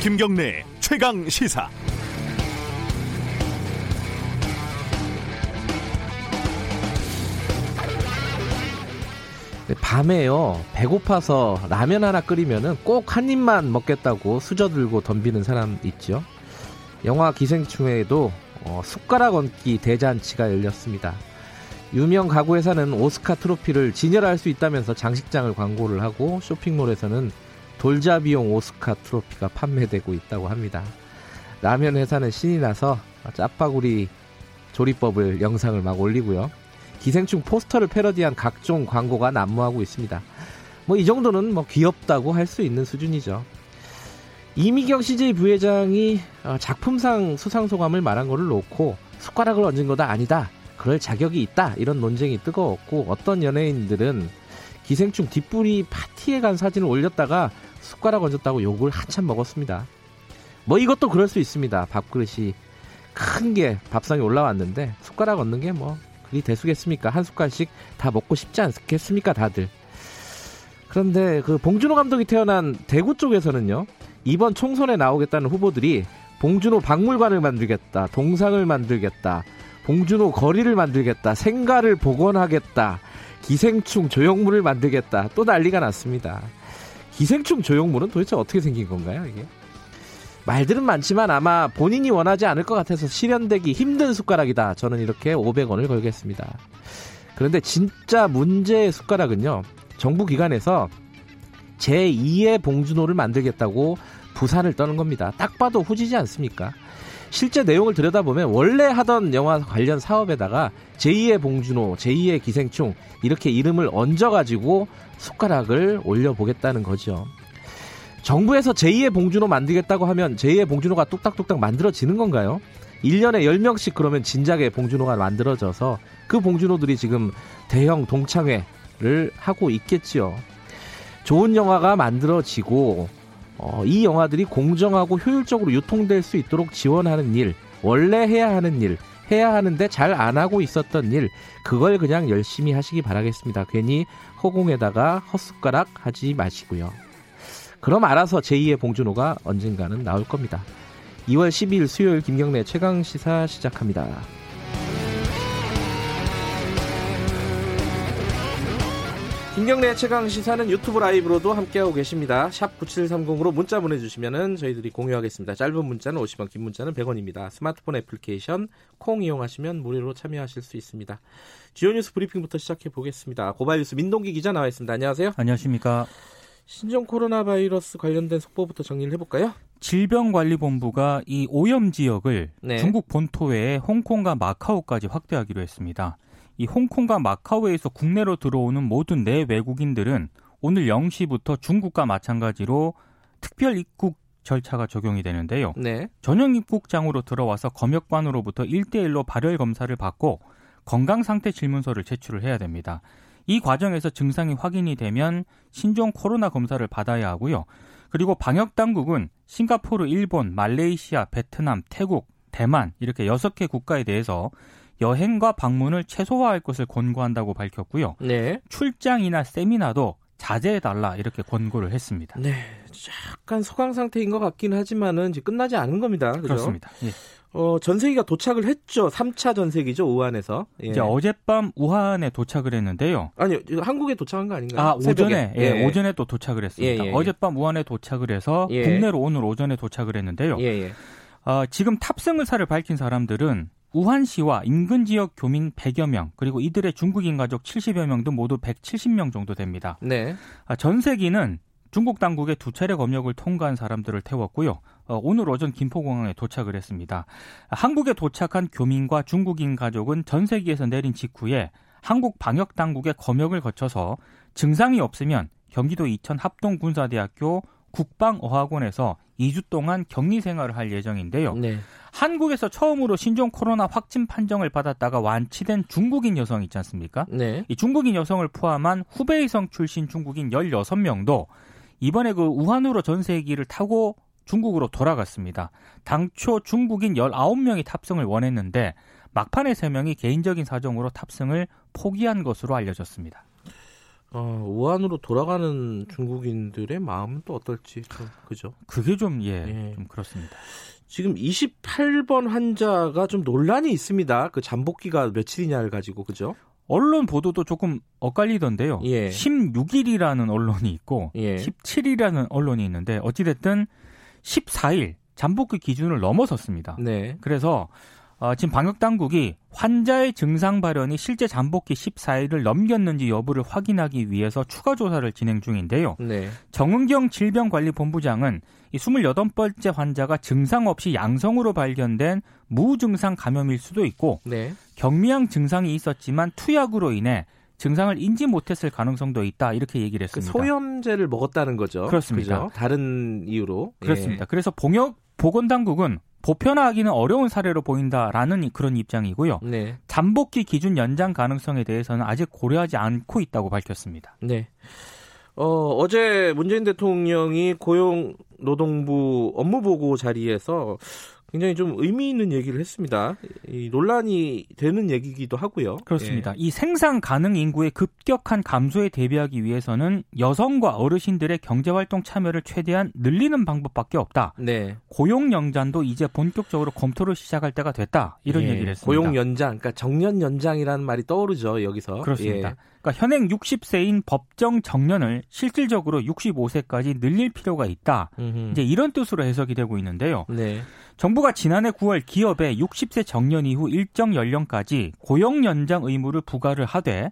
김경래 최강 시사. 네, 밤에요 배고파서 라면 하나 끓이면은 꼭 한 입만 먹겠다고 수저 들고 덤비는 사람 있죠. 영화 기생충에도 어, 숟가락 얹기 대잔치가 열렸습니다. 유명 가구 회사는 오스카 트로피를 진열할 수 있다면서 장식장을 광고를 하고 쇼핑몰에서는 돌잡이용 오스카 트로피가 판매되고 있다고 합니다. 라면 회사는 신이 나서 짜파구리 조리법을 영상을 막 올리고요. 기생충 포스터를 패러디한 각종 광고가 난무하고 있습니다. 뭐 이 정도는 뭐 귀엽다고 할 수 있는 수준이죠. 이미경 CJ 부회장이 어, 작품상 수상 소감을 말한 거를 놓고 숟가락을 얹은 거다 아니다. 그럴 자격이 있다. 이런 논쟁이 뜨거웠고 어떤 연예인들은 기생충 뒷부리 파티에 간 사진을 올렸다가 숟가락 얹었다고 욕을 한참 먹었습니다. 뭐 이것도 그럴 수 있습니다. 밥그릇이 큰 게 밥상에 올라왔는데 숟가락 얹는 게 뭐 그리 대수겠습니까? 한 숟갈씩 다 먹고 싶지 않겠습니까? 다들. 그런데 그 봉준호 감독이 태어난 대구 쪽에서는요. 이번 총선에 나오겠다는 후보들이 봉준호 박물관을 만들겠다, 동상을 만들겠다, 봉준호 거리를 만들겠다, 생가를 복원하겠다, 기생충 조형물을 만들겠다, 또 난리가 났습니다. 기생충 조형물은 도대체 어떻게 생긴 건가요, 이게? 말들은 많지만 아마 본인이 원하지 않을 것 같아서 실현되기 힘든 숟가락이다. 저는 이렇게 500원을 걸겠습니다. 그런데 진짜 문제의 숟가락은요, 정부 기관에서 제2의 봉준호를 만들겠다고 부산을 떠는 겁니다. 딱 봐도 후지지 않습니까? 실제 내용을 들여다보면 원래 하던 영화 관련 사업에다가 제2의 봉준호, 제2의 기생충 이렇게 이름을 얹어가지고 숟가락을 올려보겠다는 거죠. 정부에서 제2의 봉준호 만들겠다고 하면 제2의 봉준호가 뚝딱뚝딱 만들어지는 건가요? 1년에 10명씩 그러면 진작에 봉준호가 만들어져서 그 봉준호들이 지금 대형 동창회를 하고 있겠지요. 좋은 영화가 만들어지고 어, 이 영화들이 공정하고 효율적으로 유통될 수 있도록 지원하는 일, 원래 해야 하는 일, 해야 하는데 잘 안 하고 있었던 일, 그걸 그냥 열심히 하시기 바라겠습니다. 괜히 허공에다가 헛숟가락 하지 마시고요. 그럼 알아서 제2의 봉준호가 언젠가는 나올 겁니다. 2월 12일 수요일 김경래 최강 시사 시작합니다. 김경래 최강 시사는 유튜브 라이브로도 함께하고 계십니다. 샵 9730으로 문자 보내주시면 저희들이 공유하겠습니다. 짧은 문자는 50원, 긴 문자는 100원입니다. 스마트폰 애플리케이션 콩 이용하시면 무료로 참여하실 수 있습니다. 주요 뉴스 브리핑부터 시작해 보겠습니다. 고발 뉴스 민동기 기자 나와 있습니다. 안녕하세요. 안녕하십니까. 신종 코로나 바이러스 관련된 속보부터 정리를 해볼까요? 질병관리본부가 이 오염 지역을 네. 중국 본토 외에 홍콩과 마카오까지 확대하기로 했습니다. 이 홍콩과 마카오에서 국내로 들어오는 모든 내 외국인들은 오늘 0시부터 중국과 마찬가지로 특별 입국 절차가 적용이 되는데요. 네. 전용 입국장으로 들어와서 검역관으로부터 1대1로 발열 검사를 받고 건강 상태 질문서를 제출을 해야 됩니다. 이 과정에서 증상이 확인이 되면 신종 코로나 검사를 받아야 하고요. 그리고 방역 당국은 싱가포르, 일본, 말레이시아, 베트남, 태국, 대만 이렇게 6개 국가에 대해서 여행과 방문을 최소화할 것을 권고한다고 밝혔고요. 네. 출장이나 세미나도 자제해달라 이렇게 권고를 했습니다. 네, 약간 소강 상태인 것 같긴 하지만은 이제 끝나지 않은 겁니다. 그죠? 그렇습니다. 예. 어, 전세기가 도착을 했죠. 3차 전세기죠, 우한에서. 예. 이제 어젯밤 우한에 도착을 했는데요. 아니요, 한국에 도착한 거 아닌가요? 아, 오전에, 예, 예, 오전에 또 도착을 했습니다. 예, 예, 예. 어젯밤 우한에 도착을 해서 국내로 오늘 오전에 도착을 했는데요. 어, 지금 탑승 의사를 밝힌 사람들은 우한시와 인근 지역 교민 100여 명, 그리고 이들의 중국인 가족 70여 명 등 모두 170명 정도 됩니다. 네. 아, 전세기는 중국 당국의 두 차례 검역을 통과한 사람들을 태웠고요. 어, 오늘 오전 김포공항에 도착을 했습니다. 한국에 도착한 교민과 중국인 가족은 전세기에서 내린 직후에 한국 방역 당국의 검역을 거쳐서 증상이 없으면 경기도 이천 합동군사대학교 국방어학원에서 2주 동안 격리 생활을 할 예정인데요. 네. 한국에서 처음으로 신종 코로나 확진 판정을 받았다가 완치된 중국인 여성 있지 않습니까? 네. 이 중국인 여성을 포함한 후베이성 출신 중국인 16명도 이번에 그 우한으로 전세기를 타고 중국으로 돌아갔습니다. 당초 중국인 19명이 탑승을 원했는데 막판에 3명이 개인적인 사정으로 탑승을 포기한 것으로 알려졌습니다. 어, 우한으로 돌아가는 중국인들의 마음은 또 어떨지 좀 그죠? 그게 좀 예, 예. 좀 그렇습니다. 지금 28번 환자가 좀 논란이 있습니다. 그 잠복기가 며칠이냐를 가지고 그죠? 언론 보도도 조금 엇갈리던데요. 예. 16일이라는 언론이 있고 예. 17일이라는 언론이 있는데 어찌 됐든 14일 잠복기 기준을 넘어섰습니다. 네. 그래서 어, 지금 방역 당국이 환자의 증상 발현이 실제 잠복기 14일을 넘겼는지 여부를 확인하기 위해서 추가 조사를 진행 중인데요. 네. 정은경 질병관리본부장은 이 28번째 환자가 증상 없이 양성으로 발견된 무증상 감염일 수도 있고 네. 경미한 증상이 있었지만 투약으로 인해 증상을 인지 못했을 가능성도 있다 이렇게 얘기를 그 했습니다. 그 소염제를 먹었다는 거죠. 그렇습니다. 그죠? 다른 이유로 그렇습니다. 예. 그래서 봉역 보건당국은 보편화하기는 어려운 사례로 보인다라는 그런 입장이고요. 네. 잠복기 기준 연장 가능성에 대해서는 아직 고려하지 않고 있다고 밝혔습니다. 네. 어, 어제 문재인 대통령이 고용노동부 업무보고 자리에서 굉장히 좀 의미 있는 얘기를 했습니다. 이 논란이 되는 얘기기도 하고요. 그렇습니다. 예. 이 생산 가능 인구의 급격한 감소에 대비하기 위해서는 여성과 어르신들의 경제활동 참여를 최대한 늘리는 방법밖에 없다. 네. 고용 연장도 이제 본격적으로 검토를 시작할 때가 됐다. 이런 예. 얘기를 했습니다. 고용 연장, 그러니까 정년 연장이라는 말이 떠오르죠. 여기서. 그렇습니다. 예. 그러니까 현행 60세인 법정 정년을 실질적으로 65세까지 늘릴 필요가 있다. 음흠. 이제 이런 뜻으로 해석이 되고 있는데요. 네. 정부가 지난해 9월 기업에 60세 정년 이후 일정 연령까지 고용 연장 의무를 부과를 하되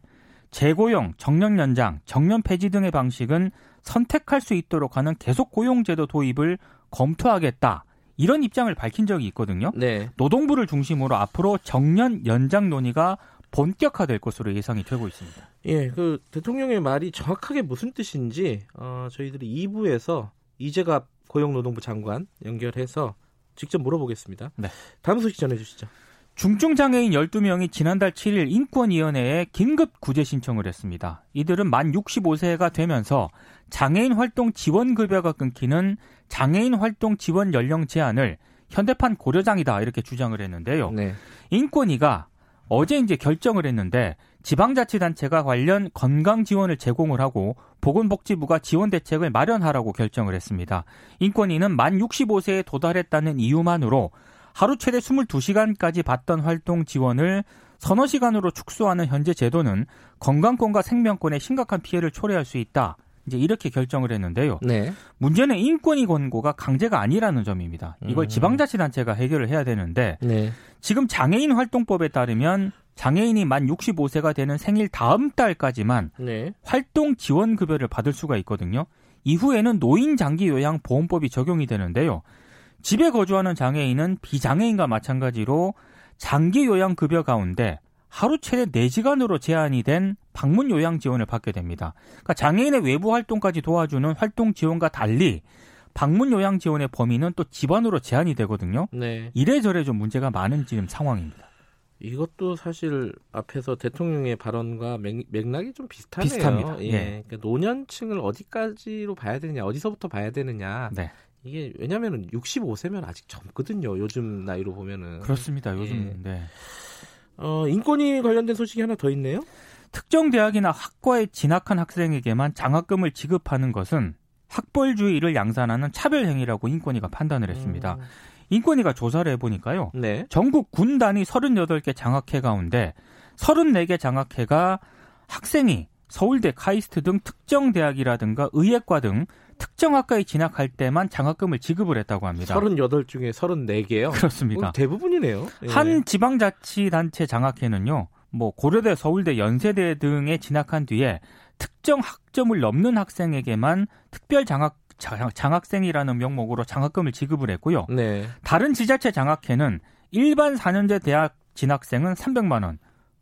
재고용, 정년 연장, 정년 폐지 등의 방식은 선택할 수 있도록 하는 계속 고용 제도 도입을 검토하겠다. 이런 입장을 밝힌 적이 있거든요. 네. 노동부를 중심으로 앞으로 정년 연장 논의가 본격화될 것으로 예상이 되고 있습니다. 예, 그 대통령의 말이 정확하게 무슨 뜻인지 어, 저희들이 2부에서 이재갑 고용노동부 장관 연결해서 직접 물어보겠습니다. 네. 다음 소식 전해주시죠. 중증장애인 12명이 지난달 7일 인권위원회에 긴급 구제 신청을 했습니다. 이들은 만 65세가 되면서 장애인 활동 지원 급여가 끊기는 장애인 활동 지원 연령 제한을 현대판 고려장이다 이렇게 주장을 했는데요. 네. 인권위가 어제 이제 결정을 했는데 지방자치단체가 관련 건강 지원을 제공을 하고 보건복지부가 지원 대책을 마련하라고 결정을 했습니다. 인권위는 만 65세에 도달했다는 이유만으로 하루 최대 22시간까지 받던 활동 지원을 서너 시간으로 축소하는 현재 제도는 건강권과 생명권에 심각한 피해를 초래할 수 있다. 이제 이렇게 결정을 했는데요. 네. 문제는 인권위 권고가 강제가 아니라는 점입니다. 이걸 음. 지방자치단체가 해결을 해야 되는데 네. 지금 장애인 활동법에 따르면 장애인이 만 65세가 되는 생일 다음 달까지만 네. 활동 지원 급여를 받을 수가 있거든요. 이후에는 노인 장기 요양 보험법이 적용이 되는데요. 집에 거주하는 장애인은 비장애인과 마찬가지로 장기 요양 급여 가운데 하루 최대 4시간으로 제한이 된 방문 요양 지원을 받게 됩니다. 그러니까 장애인의 외부 활동까지 도와주는 활동 지원과 달리 방문 요양 지원의 범위는 또 집안으로 제한이 되거든요. 네. 이래저래 좀 문제가 많은 지금 상황입니다. 이것도 사실 앞에서 대통령의 발언과 맥, 락이좀 비슷하네요. 비슷합니다. 예. 예. 그러니까 노년층을 어디까지로 봐야 되느냐, 어디서부터 봐야 되느냐. 네. 이게 왜냐면은 65세면 아직 젊거든요. 요즘 나이로 보면은. 그렇습니다. 요즘. 예. 네. 어, 인권위 관련된 소식이 하나 더 있네요. 특정 대학이나 학과에 진학한 학생에게만 장학금을 지급하는 것은 학벌주의를 양산하는 차별 행위라고 인권위가 판단을 했습니다. 음. 인권위가 조사를 해보니까요. 네. 전국 군 단위 38개 장학회 가운데 34개 장학회가 학생이 서울대, 카이스트 등 특정 대학이라든가 의예과 등 특정 학과에 진학할 때만 장학금을 지급을 했다고 합니다. 38 중에 34개요? 그렇습니다. 어, 대부분이네요. 예. 한 지방자치단체 장학회는요. 뭐 고려대, 서울대, 연세대 등에 진학한 뒤에 특정 학점을 넘는 학생에게만 특별 장학 장학생이라는 명목으로 장학금을 지급을 했고요. 네. 다른 지자체 장학회는 일반 4년제 대학 진학생은 300만 원,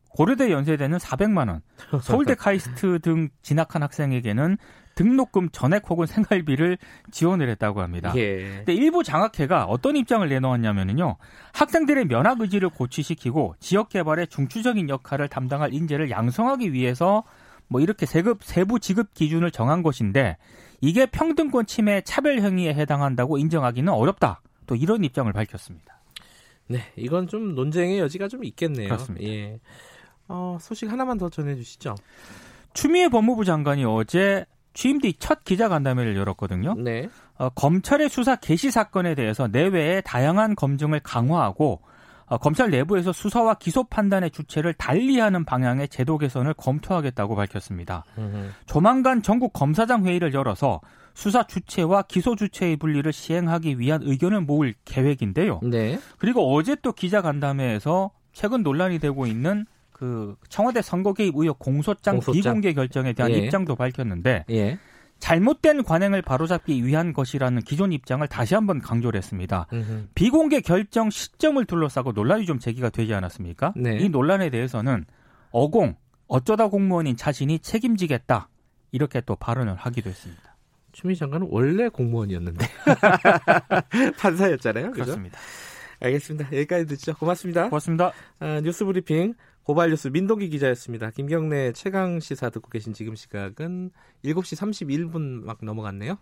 고려대 연세대는 400만 원, 서울대 카이스트 등 진학한 학생에게는 등록금 전액 혹은 생활비를 지원을 했다고 합니다. 예. 근데 일부 장학회가 어떤 입장을 내놓았냐면요. 학생들의 면학 의지를 고취시키고 지역 개발에 중추적인 역할을 담당할 인재를 양성하기 위해서 뭐 이렇게 세급 세부 지급 기준을 정한 것인데 이게 평등권 침해 차별 행위에 해당한다고 인정하기는 어렵다. 또 이런 입장을 밝혔습니다. 네, 이건 좀 논쟁의 여지가 좀 있겠네요. 그렇습니다. 예. 어, 소식 하나만 더 전해 주시죠. 추미애 법무부 장관이 어제 취임 뒤 첫 기자간담회를 열었거든요. 네. 어, 검찰의 수사 개시 사건에 대해서 내외의 다양한 검증을 강화하고 어, 검찰 내부에서 수사와 기소 판단의 주체를 달리하는 방향의 제도 개선을 검토하겠다고 밝혔습니다. 음흠. 조만간 전국 검사장 회의를 열어서 수사 주체와 기소 주체의 분리를 시행하기 위한 의견을 모을 계획인데요. 네. 그리고 어제 또 기자간담회에서 최근 논란이 되고 있는 그 청와대 선거 개입 의혹 공소장, 공소장. 비공개 결정에 대한 예. 입장도 밝혔는데 예. 잘못된 관행을 바로잡기 위한 것이라는 기존 입장을 다시 한번 강조를 했습니다. 음흠. 비공개 결정 시점을 둘러싸고 논란이 좀 제기가 되지 않았습니까? 네. 이 논란에 대해서는 어공, 어쩌다 공무원인 자신이 책임지겠다. 이렇게 또 발언을 하기도 했습니다. 추미 장관은 원래 공무원이었는데 판사였잖아요. 그렇습니다. 알겠습니다. 여기까지 듣죠. 고맙습니다. 고맙습니다. 아, 뉴스 브리핑 고발뉴스 민동기 기자였습니다. 김경래 최강 시사 듣고 계신 지금 시각은 7시 31분 막 넘어갔네요.